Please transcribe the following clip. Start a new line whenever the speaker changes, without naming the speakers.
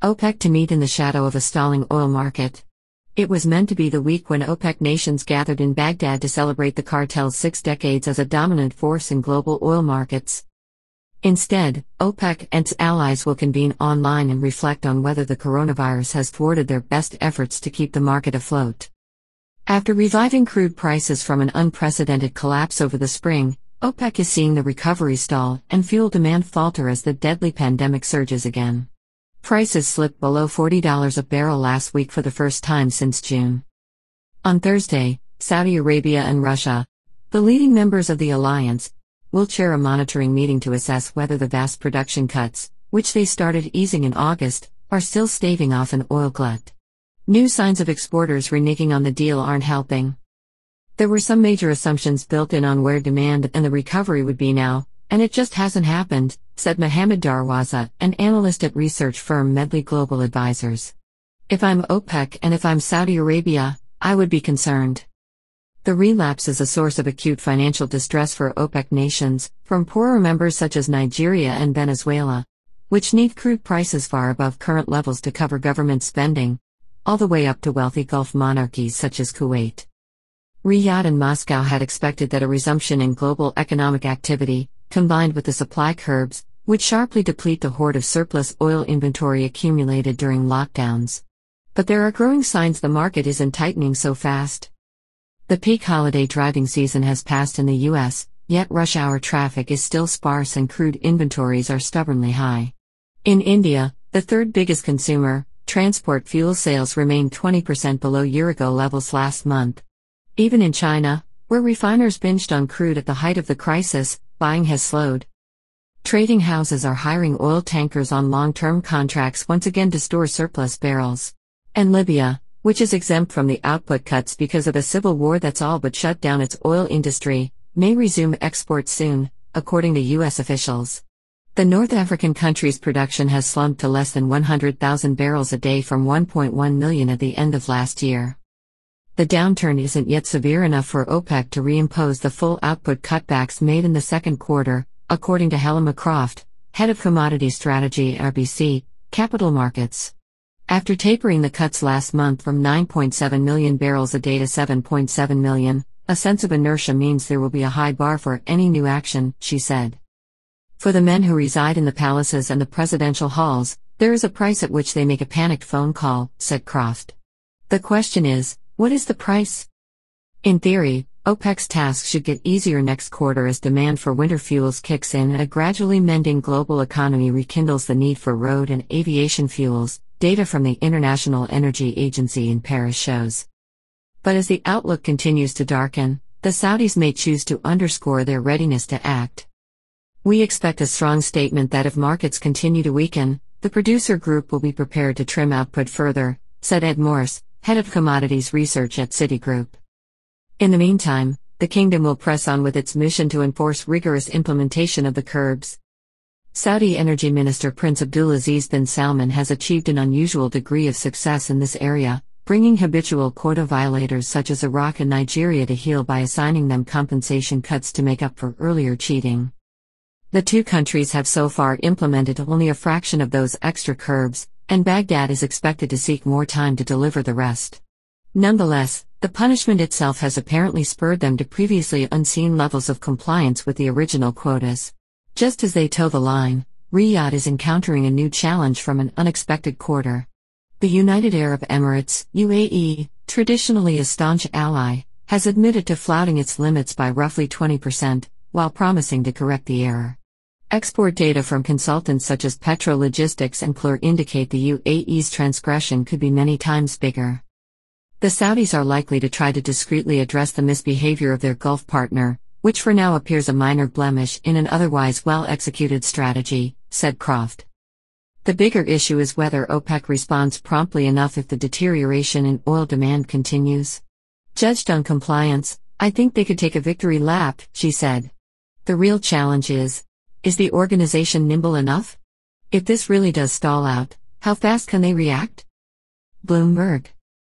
OPEC to meet in the shadow of a stalling oil market. It was meant to be the week when OPEC nations gathered in Baghdad to celebrate the cartel's six decades as a dominant force in global oil markets. Instead, OPEC and its allies will convene online and reflect on whether the coronavirus has thwarted their best efforts to keep the market afloat. After reviving crude prices from an unprecedented collapse over the spring, OPEC is seeing the recovery stall and fuel demand falter as the deadly pandemic surges again. Prices slipped below $40 a barrel last week for the first time since June. On Thursday, Saudi Arabia and Russia, the leading members of the alliance, will chair a monitoring meeting to assess whether the vast production cuts, which they started easing in August, are still staving off an oil glut. New signs of exporters reneging on the deal aren't helping. There were some major assumptions built in on where demand and the recovery would be now, and it just hasn't happened, said Mohammad Darwazah, an analyst at research firm Medley Global Advisors. If I'm OPEC and if I'm Saudi Arabia, I would be concerned. The relapse is a source of acute financial distress for OPEC nations, from poorer members such as Nigeria and Venezuela, which need crude prices far above current levels to cover government spending, all the way up to wealthy Gulf monarchies such as Kuwait. Riyadh and Moscow had expected that a resumption in global economic activity, combined with the supply curbs, would sharply deplete the hoard of surplus oil inventory accumulated during lockdowns. But there are growing signs the market isn't tightening so fast. The peak holiday driving season has passed in the US, yet rush hour traffic is still sparse and crude inventories are stubbornly high. In India, the third biggest consumer, transport fuel sales remained 20% below year ago levels last month. Even in China, where refiners binged on crude at the height of the crisis, buying has slowed. Trading houses are hiring oil tankers on long term contracts once again to store surplus barrels. And Libya, which is exempt from the output cuts because of a civil war that's all but shut down its oil industry, may resume exports soon, according to U.S. officials. The North African country's production has slumped to less than 100,000 barrels a day from 1.1 million at the end of last year. The downturn isn't yet severe enough for OPEC to reimpose the full output cutbacks made in the second quarter, according to Helima Croft, head of commodity strategy at RBC Capital Markets. After tapering the cuts last month from 9.7 million barrels a day to 7.7 million, a sense of inertia means there will be a high bar for any new action, she said. For the men who reside in the palaces and the presidential halls, there is a price at which they make a panicked phone call, said Croft. The question is, what is the price? In theory, OPEC's task should get easier next quarter as demand for winter fuels kicks in and a gradually mending global economy rekindles the need for road and aviation fuels, data from the International Energy Agency in Paris shows. But as the outlook continues to darken, the Saudis may choose to underscore their readiness to act. We expect a strong statement that if markets continue to weaken, the producer group will be prepared to trim output further, said Ed Morse, head of commodities research at Citigroup. In the meantime, the kingdom will press on with its mission to enforce rigorous implementation of the curbs. Saudi Energy Minister Prince Abdulaziz bin Salman has achieved an unusual degree of success in this area, bringing habitual quota violators such as Iraq and Nigeria to heel by assigning them compensation cuts to make up for earlier cheating. The two countries have so far implemented only a fraction of those extra curbs, and Baghdad is expected to seek more time to deliver the rest. Nonetheless, the punishment itself has apparently spurred them to previously unseen levels of compliance with the original quotas. Just as they toe the line, Riyadh is encountering a new challenge from an unexpected quarter. The United Arab Emirates, UAE, traditionally a staunch ally, has admitted to flouting its limits by roughly 20%, while promising to correct the error. Export data from consultants such as Petrologistics and Kpler indicate the UAE's transgression could be many times bigger. The Saudis are likely to try to discreetly address the misbehavior of their Gulf partner, which for now appears a minor blemish in an otherwise well executed strategy, said Croft. The bigger issue is whether OPEC responds promptly enough if the deterioration in oil demand continues. Judged on compliance, I think they could take a victory lap, she said. The real challenge is is the organization nimble enough? If this really does stall out, how fast can they react? Bloomberg